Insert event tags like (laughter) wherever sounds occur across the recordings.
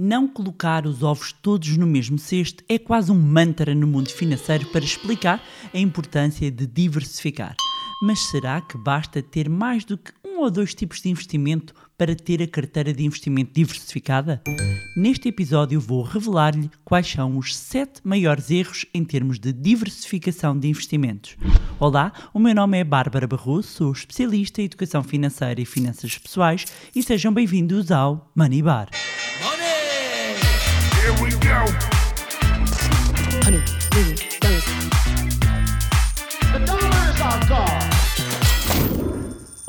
Não colocar os ovos todos no mesmo cesto é quase um mantra no mundo financeiro para explicar a importância de diversificar. Mas será que basta ter mais do que um ou dois tipos de investimento para ter a carteira de investimento diversificada? Neste episódio vou revelar-lhe quais são os 7 maiores erros em termos de diversificação de investimentos. Olá, o meu nome é Bárbara Barroso, sou especialista em educação financeira e finanças pessoais e sejam bem-vindos ao Money Bar. Here we go. Dollars. The.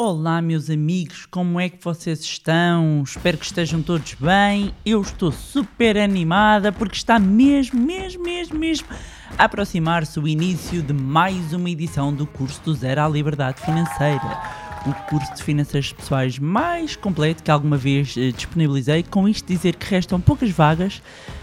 Olá, meus amigos, como é que vocês estão? Espero que estejam todos bem. Eu estou super animada porque está mesmo, mesmo, mesmo, mesmo a aproximar-se o início de mais uma edição do curso do Zero à Liberdade Financeira. O curso de finanças pessoais mais completo que alguma vez eh, disponibilizei. Com isto dizer que restam poucas vagas.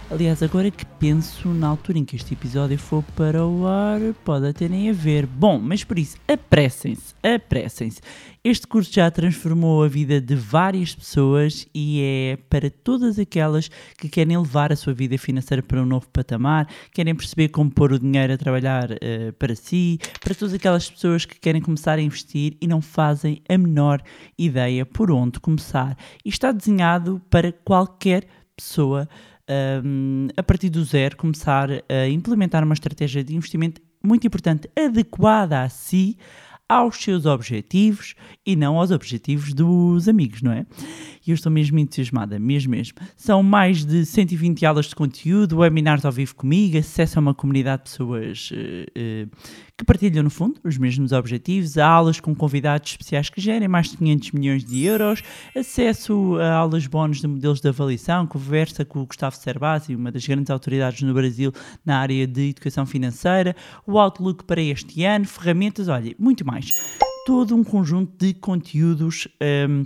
Aliás, agora que penso na altura em que este episódio for para o ar, pode até nem haver. Bom, mas por isso, apressem-se, apressem-se. Este curso já transformou a vida de várias pessoas e é para todas aquelas que querem levar a sua vida financeira para um novo patamar, querem perceber como pôr o dinheiro a trabalhar eh, para si, para todas aquelas pessoas que querem começar a investir e não fazem a menor ideia por onde começar. E está desenhado para qualquer pessoa um, a partir do zero, começar a implementar uma estratégia de investimento muito importante, adequada a si, aos seus objetivos e não aos objetivos dos amigos, não é? E eu estou mesmo entusiasmada, mesmo mesmo. São mais de 120 aulas de conteúdo, webinars ao vivo comigo, acesso a uma comunidade de pessoas eh, eh, que partilham, no fundo, os mesmos objetivos, aulas com convidados especiais que gerem mais de 500 milhões de euros, acesso a aulas bónus de modelos de avaliação, conversa com o Gustavo Cerbasi, uma das grandes autoridades no Brasil na área de educação financeira, o Outlook para este ano, ferramentas, olha, muito mais. Todo um conjunto de conteúdos ehm,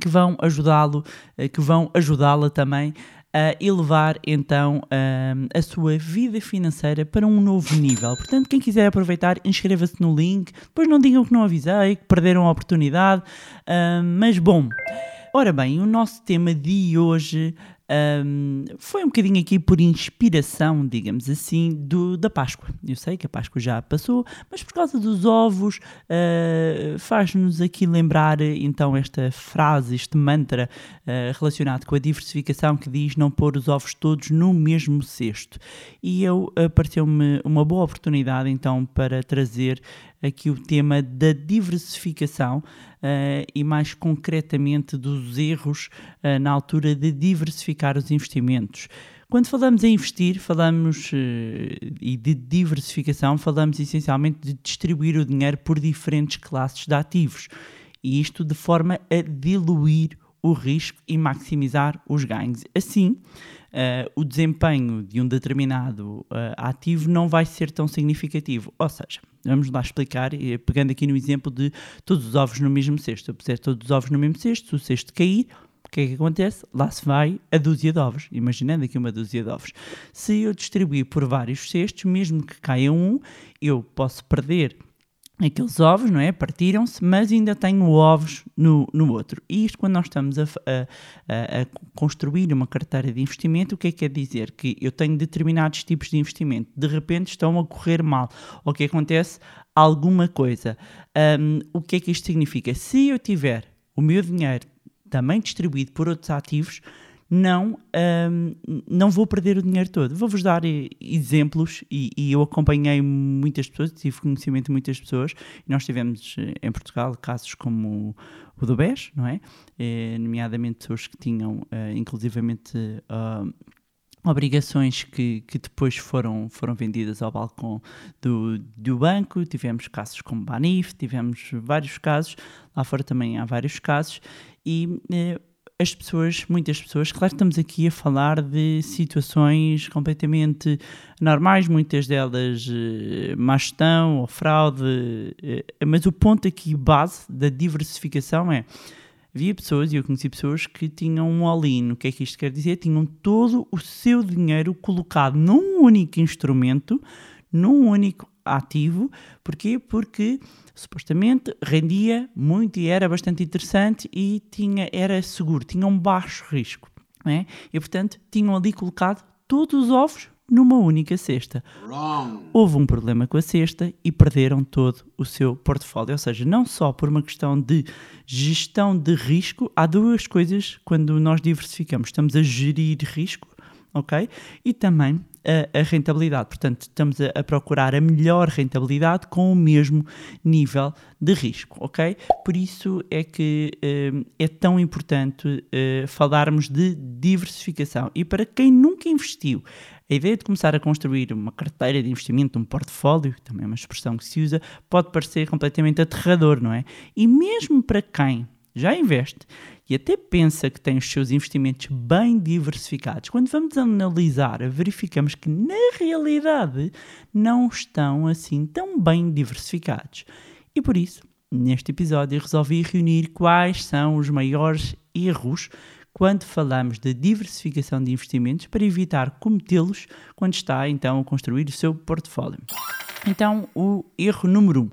que vão ajudá-lo, eh, que vão ajudá-la também a elevar então ehm, a sua vida financeira para um novo nível. Portanto, quem quiser aproveitar, inscreva-se no link. Depois não digam que não avisei, que perderam a oportunidade. Ehm, mas bom, ora bem, o nosso tema de hoje um, foi um bocadinho aqui por inspiração, digamos assim, do, da Páscoa. Eu sei que a Páscoa já passou, mas por causa dos ovos, uh, faz-nos aqui lembrar então esta frase, este mantra uh, relacionado com a diversificação que diz não pôr os ovos todos no mesmo cesto. E eu apareceu-me uma boa oportunidade então para trazer aqui o tema da diversificação uh, e mais concretamente dos erros uh, na altura de diversificar os investimentos. Quando falamos em investir, falamos uh, e de diversificação, falamos essencialmente de distribuir o dinheiro por diferentes classes de ativos. E isto de forma a diluir o risco e maximizar os ganhos. Assim, uh, o desempenho de um determinado uh, ativo não vai ser tão significativo. Ou seja, vamos lá explicar, pegando aqui no exemplo de todos os ovos no mesmo cesto. Eu puser todos os ovos no mesmo cesto, se o cesto cair, o que é que acontece? Lá se vai a dúzia de ovos. Imaginando aqui uma dúzia de ovos. Se eu distribuir por vários cestos, mesmo que caia um, eu posso perder aqueles ovos, não é? Partiram-se, mas ainda tenho ovos no, no outro. E isto, quando nós estamos a, a, a, construir uma carteira de investimento, o que é que quer dizer? Que eu tenho determinados tipos de investimento, de repente estão a correr mal. O que acontece? Alguma coisa. Um, o que é que isto significa? Se eu tiver o meu dinheiro também distribuído por outros ativos, não, um, não vou perder o dinheiro todo. Vou-vos dar exemplos e, e, eu acompanhei muitas pessoas, tive conhecimento de muitas pessoas e nós tivemos eh, em Portugal casos como o do BES, não é? é nomeadamente pessoas que tinham, uh, inclusivamente, uh, obrigações que, que depois foram, foram vendidas ao balcão do, do banco, tivemos casos como Banif, tivemos vários casos, lá fora também há vários casos, e eh, as pessoas, muitas pessoas, claro que estamos aqui a falar de situações completamente normais, muitas delas eh, má gestão ou fraude, eh, mas o ponto aqui base da diversificação é havia pessoas, e eu conheci pessoas que tinham um all-in. O que é que isto quer dizer? Tinham todo o seu dinheiro colocado num único instrumento, num único ativo. Porquê? Porque supostamente rendia muito e era bastante interessante e tinha, era seguro, tinha um baixo risco. é? E portanto tinham ali colocado todos os ovos numa única cesta. Houve um problema com a cesta e perderam todo o seu portfólio. Ou seja, não só por uma questão de gestão de risco, há duas coisas quando nós diversificamos. Estamos a gerir risco, ok? E também a, a rentabilidade. Portanto, estamos a, a procurar a melhor rentabilidade com o mesmo nível de risco, ok? Por isso é que eh, é tão importante eh, falarmos de diversificação. E para quem nunca investiu, a ideia de começar a construir uma carteira de investimento, um portfólio, também é uma expressão que se usa, pode parecer completamente aterrador, não é? E mesmo para quem já investe e até pensa que tem os seus investimentos bem diversificados, quando vamos analisar, verificamos que na realidade não estão assim tão bem diversificados. E por isso, neste episódio, resolvi reunir quais são os maiores erros quando falamos de diversificação de investimentos para evitar cometê-los quando está então a construir o seu portfólio. Então, o erro número 1. Um,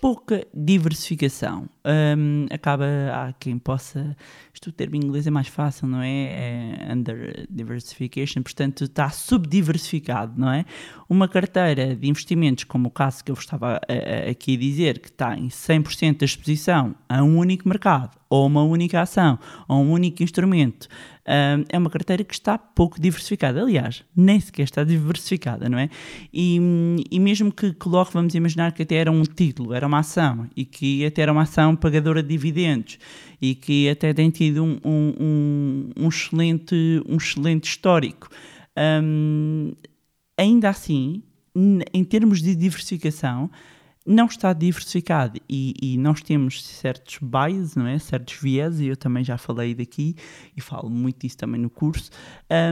pouca diversificação. Um, acaba, há quem possa. Isto o termo em inglês é mais fácil, não é? É under diversification, portanto está subdiversificado, não é? Uma carteira de investimentos, como o caso que eu estava a, a, aqui a dizer, que está em 100% da exposição a um único mercado, ou uma única ação, ou um único instrumento, um, é uma carteira que está pouco diversificada. Aliás, nem sequer está diversificada, não é? E, e mesmo que coloque, vamos imaginar que até era um título, era uma ação, e que até era uma ação pagadora de dividendos, e que até tem tido um, um, um, excelente, um excelente histórico. Um, ainda assim, em termos de diversificação, não está diversificado e, e, nós temos certos bias, não é? certos viés, e eu também já falei daqui e falo muito disso também no curso,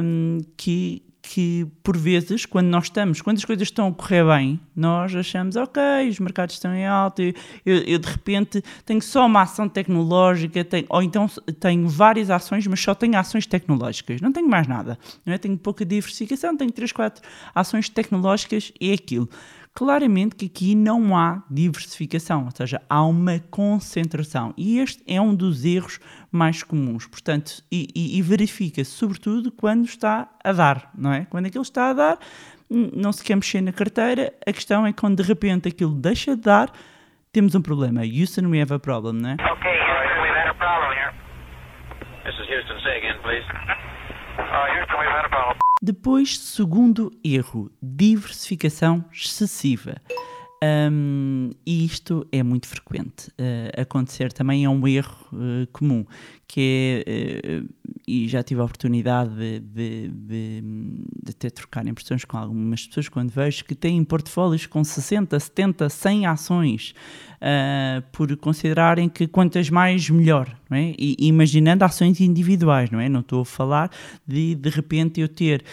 um, que, que por vezes, quando nós estamos, quando as coisas estão a correr bem, nós achamos, ok, os mercados estão em alta, eu, eu, eu de repente tenho só uma ação tecnológica, tenho, ou então tenho várias ações, mas só tenho ações tecnológicas, não tenho mais nada, não é? tenho pouca diversificação, tenho 3, 4 ações tecnológicas e é aquilo claramente que aqui não há diversificação, ou seja, há uma concentração. E este é um dos erros mais comuns. Portanto, e, e, e verifica-se sobretudo quando está a dar, não é? Quando aquilo está a dar, não se quer mexer na carteira, a questão é quando de repente aquilo deixa de dar, temos um problema. Houston, we have a problem, não é? Okay, Houston, we've had a problem here. This is Houston. Say again, please. Uh, Houston, we've had a problem. Depois, segundo erro, diversificação excessiva. Um, e isto é muito frequente uh, acontecer, também é um erro uh, comum, que é, uh, e já tive a oportunidade de, de, de, de ter trocar impressões com algumas pessoas quando vejo que têm portfólios com 60, 70, 100 ações, por considerarem que quantas mais melhor, não é? E, imaginando ações individuais, não é? Não estou a falar de de repente eu ter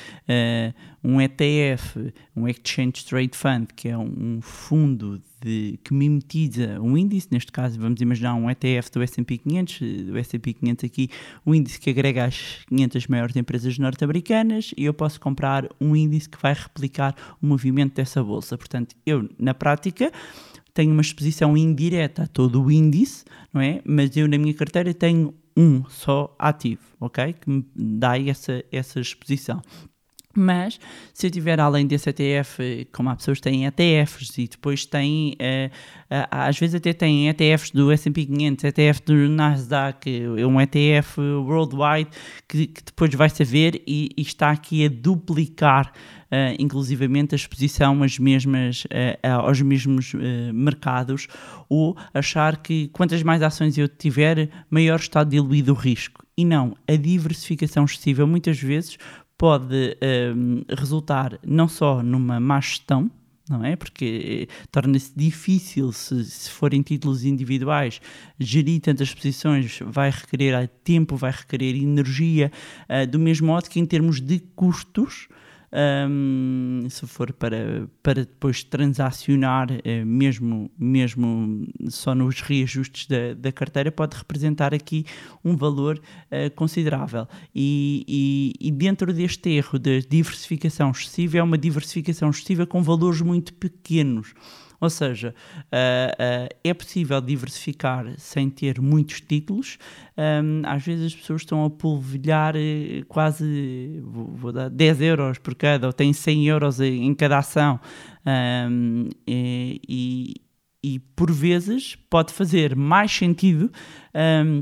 um ETF, um Exchange Trade Fund, que é um fundo de, que mimetiza um índice, neste caso vamos imaginar um ETF do S&P 500, do S&P 500 aqui, um índice que agrega as 500 maiores empresas norte-americanas e eu posso comprar um índice que vai replicar o movimento dessa bolsa. Portanto, eu, na prática, tenho uma exposição indireta a todo o índice, não é? Mas eu na minha carteira tenho um só ativo, ok? Que me dá essa, essa exposição. Mas se eu tiver além desse ETF, como há pessoas que têm ETFs e depois têm, uh, uh, às vezes até têm ETFs do S&P 500, ETF do Nasdaq, um ETF worldwide que, que depois vai saber e, e, está aqui a duplicar uh, inclusivamente a exposição às mesmas, aos mesmos mercados ou achar que quantas mais ações eu tiver, maior está diluído o risco. E não, a diversificação excessiva muitas vezes pode um, resultar não só numa má gestão, não é? Porque eh, torna-se difícil, se, se forem títulos individuais, gerir tantas posições vai requerer tempo, vai requerer energia, uh, do mesmo modo que em termos de custos, um, se for para, para depois transacionar, uh, mesmo, mesmo só nos reajustes da, da carteira, pode representar aqui um valor uh, considerável. E, e, e, dentro deste erro de diversificação excessiva, é uma diversificação excessiva com valores muito pequenos. Ou seja, ah, ah, é possível diversificar sem ter muitos títulos. Ahm, às vezes as pessoas estão a polvilhar eh, quase vou, vou dar 10 euros por cada, ou têm 100 euros em cada ação. Ahm, e, e- e por vezes pode fazer mais sentido. ahm,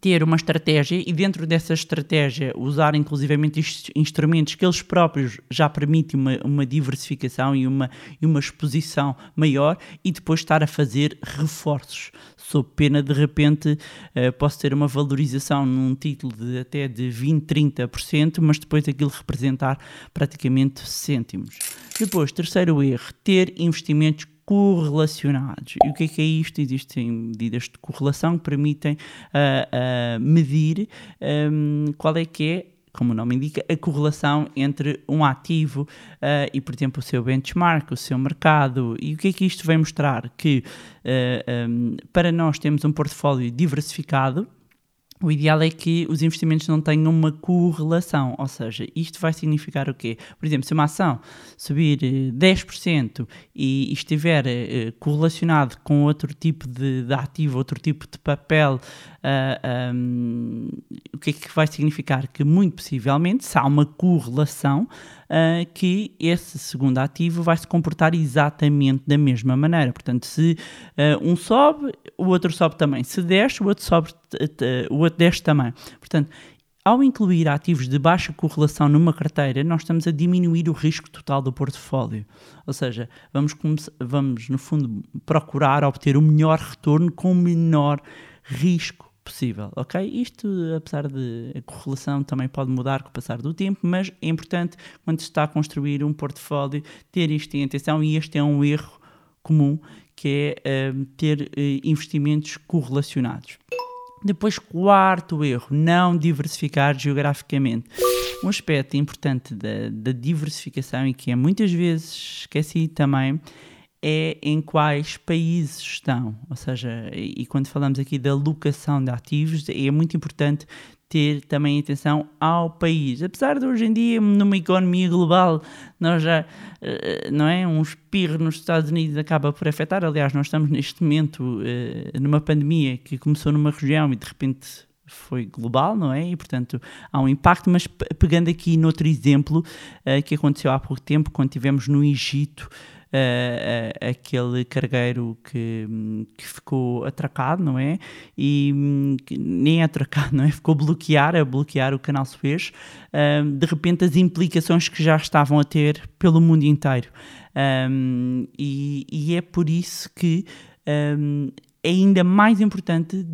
ter uma estratégia e dentro dessa estratégia usar inclusivamente instrumentos que eles próprios já permitem uma, uma diversificação e uma, e uma exposição maior e depois estar a fazer reforços. Sob pena de repente eh, posso ter uma valorização num título de até de 20, 30%, mas depois aquilo representar praticamente cêntimos. Depois, terceiro erro, ter investimentos correlacionados. E o que é que é isto? Existem medidas de correlação que permitem ah, ah, medir ahm, qual é que é como o nome indica, a correlação entre um ativo ah, e, por exemplo, o seu benchmark, o seu mercado. E o que é que isto vem mostrar? Que ah, ahm, para nós termos um portfólio diversificado, o ideal é que os investimentos não tenham uma correlação, ou seja, isto vai significar o quê? Por exemplo, se uma ação subir eh, 10% e estiver eh, correlacionado com outro tipo de, de ativo, outro tipo de papel, ah, ahm, o que é que vai significar? Que muito possivelmente, se há uma correlação, ah, que esse segundo ativo vai se comportar exatamente da mesma maneira. Portanto, se ah, um sobe, o outro sobe também. Se desce, o outro sobe, o outro desce também. Portanto, ao incluir ativos de baixa correlação numa carteira, nós estamos a diminuir o risco total do portfólio. Ou seja, vamos, vamos no fundo, procurar obter o melhor retorno com o menor risco possível, ok? Isto, apesar de a correlação também pode mudar com o passar do tempo, mas é importante, quando se está a construir um portfólio, ter isto em atenção e este é um erro comum, que é hum, ter eh, investimentos correlacionados. Depois, quarto erro, não diversificar geograficamente. Um aspecto importante da, da diversificação e que é muitas vezes esquecido também é em quais países estão. Ou seja, e quando falamos aqui da locação de ativos, é muito importante ter também atenção ao país. Apesar de hoje em dia, numa economia global, nós já, eh, não é? Um espirro nos Estados Unidos acaba por afetar. Aliás, nós estamos neste momento eh, numa pandemia que começou numa região e de repente foi global, não é? E portanto há um impacto, mas pe- pegando aqui noutro exemplo eh, que aconteceu há pouco tempo, quando tivemos no Egito eh, aquele cargueiro que, que ficou atracado, não é? E hum, nem é atracado, (laughs) não é? Ficou bloquear, a bloquear o canal Suez. Hum, de repente as implicações que já estavam a ter pelo mundo inteiro. Hum, e, e é por isso que hum, é ainda mais importante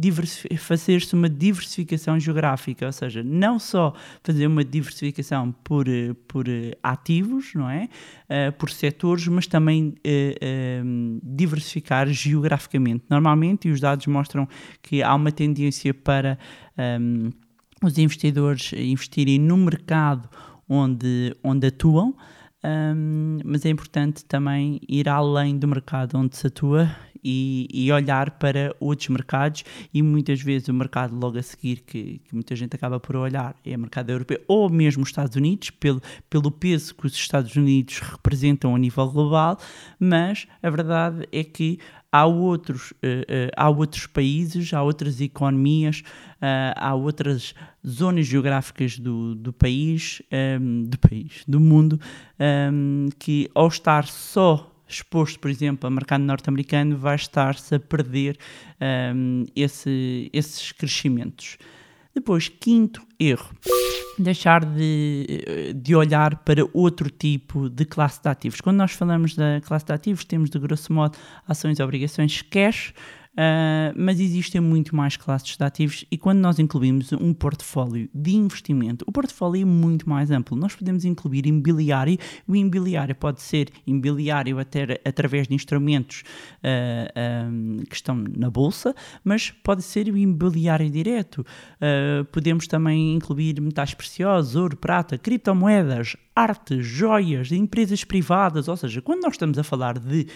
fazer-se uma diversificação geográfica, ou seja, não só fazer uma diversificação por, eh, por eh, ativos, não é? Eh, por setores, mas também eh, diversificar geograficamente. Normalmente, e os dados mostram que há uma tendência para ehm, os investidores investirem no mercado onde, onde atuam, um, mas é importante também ir além do mercado onde se atua e, e olhar para outros mercados e muitas vezes o mercado logo a seguir que, que muita gente acaba por olhar é o mercado europeu ou mesmo os Estados Unidos pelo, pelo peso que os Estados Unidos representam a nível global, mas a verdade é que há outros, eh, eh, há outros países, há outras economias, ah, há outras zonas geográficas do, do país, ehm, do país, do mundo, ehm, que ao estar só exposto, por exemplo, a mercado norte-americano, vai estar-se a perder ehm, esse- esses crescimentos. Depois, quinto erro, deixar de, de olhar para outro tipo de classe de ativos. Quando nós falamos da classe de ativos, temos de grosso modo ações, obrigações, cash, ah, mas existem muito mais classes de ativos e quando nós incluímos um portfólio de investimento, o portfólio é muito mais amplo. Nós podemos incluir imobiliário, o imobiliário pode ser imobiliário até através de instrumentos ah, ah, que estão na bolsa, mas pode ser o imobiliário direto. Ah, podemos também incluir metais preciosos, ouro, prata, criptomoedas, arte, joias, empresas privadas, ou seja, quando nós estamos a falar de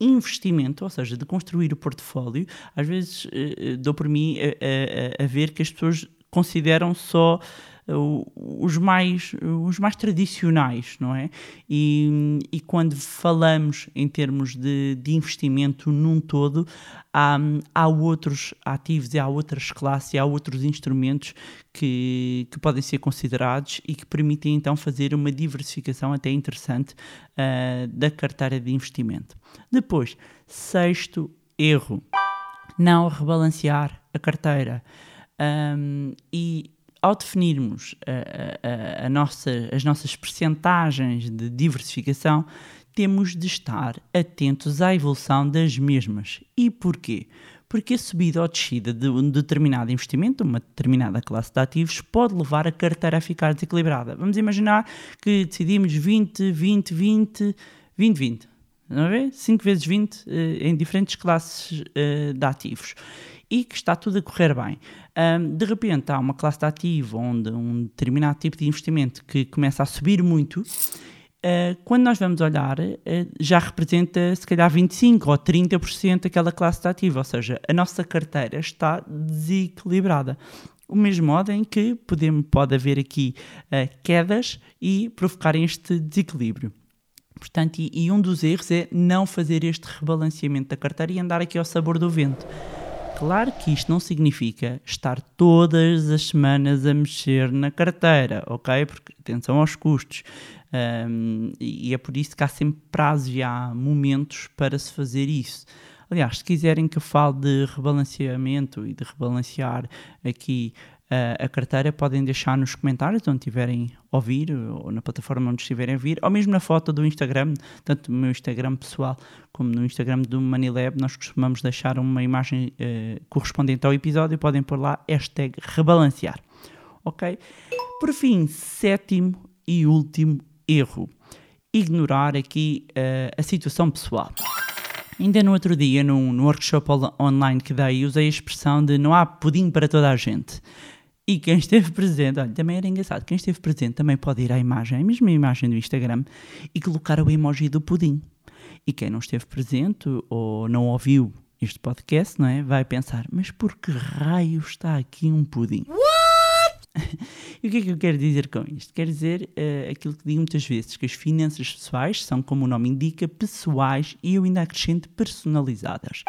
investimento, ou seja, de construir o portfólio, às vezes eh, eh, dou por mim a, a- a- ver que as pessoas consideram só os mais, os mais tradicionais, não é? E, e quando falamos em termos de, de investimento num todo, há, há outros ativos e há outras classes e há outros instrumentos que, que podem ser considerados e que permitem então fazer uma diversificação até interessante ah, da carteira de investimento. Depois, sexto erro, não rebalancear a carteira. Um, e ao definirmos a, a- a nossa- as nossas percentagens de diversificação, temos de estar atentos à evolução das mesmas. E porquê? Porque a subida ou descida de um determinado investimento, uma determinada classe de ativos, pode levar a carteira a ficar desequilibrada. Vamos imaginar que decidimos 20, 20, 20, 20, 20. Não é ver? 5 vezes 20 eh, em diferentes classes eh, de ativos e que está tudo a correr bem. Ahm, de repente há uma classe de ativo onde um determinado tipo de investimento que começa a subir muito. eh, quando nós vamos olhar, eh, já representa se calhar 25 ou 30% daquela classe de ativo, ou seja, a nossa carteira está desequilibrada. O mesmo modo em que podemos, pode haver aqui eh, quedas e provocarem este desequilíbrio. Portanto, e, e um dos erros é não fazer este rebalanceamento da carteira e andar aqui ao sabor do vento. Claro que isto não significa estar todas as semanas a mexer na carteira, ok? Porque atenção aos custos. Ahm, e é por isso que há sempre prazos e há momentos para se fazer isso. Aliás, se quiserem que eu fale de rebalanceamento e de rebalancear aqui ah, a carteira, podem deixar nos comentários onde estiverem a ouvir, ou na plataforma onde estiverem a vir, ou mesmo na foto do Instagram, tanto no meu Instagram pessoal como no Instagram do Manilab, nós costumamos deixar uma imagem eh, correspondente ao episódio podem pôr lá hashtag rebalancear. Ok? Por fim, sétimo e último erro. Ignorar aqui eh, a situação pessoal. Ainda no outro dia, num, num workshop on- online que dei, usei a expressão de não há pudim para toda a gente. E quem esteve presente, olha, também era engraçado, quem esteve presente também pode ir à imagem, a mesma imagem do Instagram, e colocar o emoji do pudim. E quem não esteve presente ou não ouviu este podcast, não é? Vai pensar, mas por que raio está aqui um pudim? (laughs) E o que é que eu quero dizer com isto? Quero dizer eh, aquilo que digo muitas vezes, que as finanças pessoais são, como o nome indica, pessoais e eu ainda acrescento personalizadas.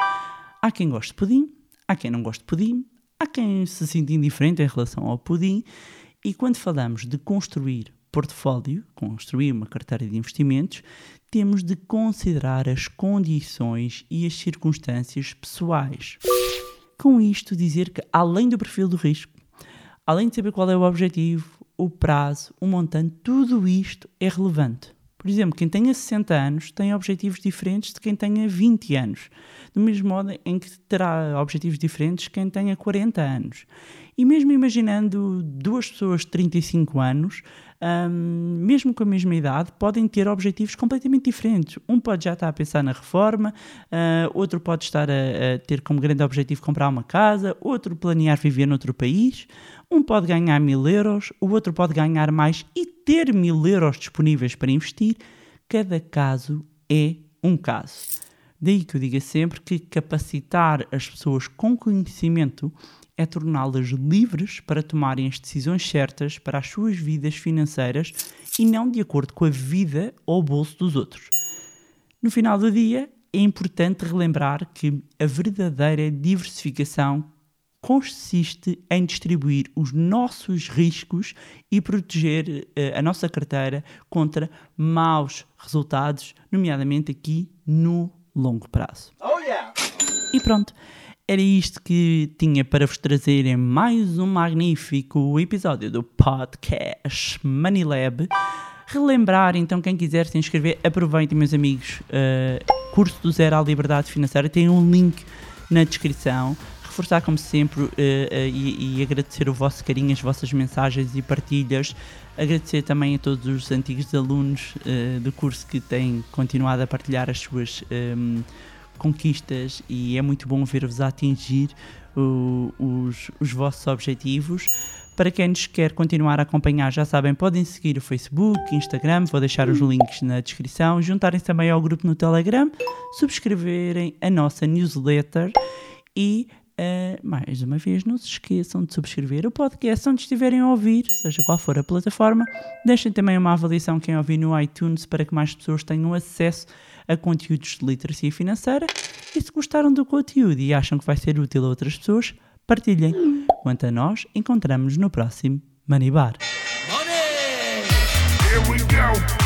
Há quem goste de pudim, há quem não goste de pudim, há quem se sinta indiferente em relação ao pudim e quando falamos de construir portfólio, construir uma carteira de investimentos, temos de considerar as condições e as circunstâncias pessoais. Com isto dizer que além do perfil do risco, além de saber qual é o objetivo, o prazo, o montante, tudo isto é relevante. Por exemplo, quem tenha 60 anos tem objetivos diferentes de quem tenha 20 anos. Do mesmo modo em que terá objetivos diferentes quem tenha 40 anos. E mesmo imaginando duas pessoas de 35 anos, hum, mesmo com a mesma idade, podem ter objetivos completamente diferentes. Um pode já estar a pensar na reforma, ah, outro pode estar a, a ter como grande objetivo comprar uma casa, outro planear viver noutro país. Um pode ganhar mil euros, o outro pode ganhar mais e ter mil euros disponíveis para investir. Cada caso é um caso. Daí que eu diga sempre que capacitar as pessoas com conhecimento é torná-las livres para tomarem as decisões certas para as suas vidas financeiras e não de acordo com a vida ou o bolso dos outros. No final do dia, é importante relembrar que a verdadeira diversificação consiste em distribuir os nossos riscos e proteger eh, a nossa carteira contra maus resultados, nomeadamente aqui no longo prazo. E pronto, era isto que tinha para vos trazer em mais um magnífico episódio do podcast Money Lab. Relembrar, então, quem quiser se inscrever, aproveitem, meus amigos, eh, curso do Zero à Liberdade Financeira, tem um link na descrição. Reforçar, como sempre, eh, eh, e, e agradecer o vosso carinho, as vossas mensagens e partilhas. Agradecer também a todos os antigos alunos eh, do curso que têm continuado a partilhar as suas ehm, conquistas e é muito bom ver-vos a atingir os, os vossos objetivos. Para quem nos quer continuar a acompanhar, já sabem, podem seguir o Facebook, Instagram, vou deixar os links na descrição, juntarem-se também ao grupo no Telegram, subscreverem a nossa newsletter e Uh, mais uma vez, não se esqueçam de subscrever o podcast onde estiverem a ouvir, seja qual for a plataforma. Deixem também uma avaliação quem ouvir no iTunes para que mais pessoas tenham acesso a conteúdos de literacia financeira. E se gostaram do conteúdo e acham que vai ser útil a outras pessoas, partilhem. Quanto a nós, encontramos no próximo Money Bar. Here we go.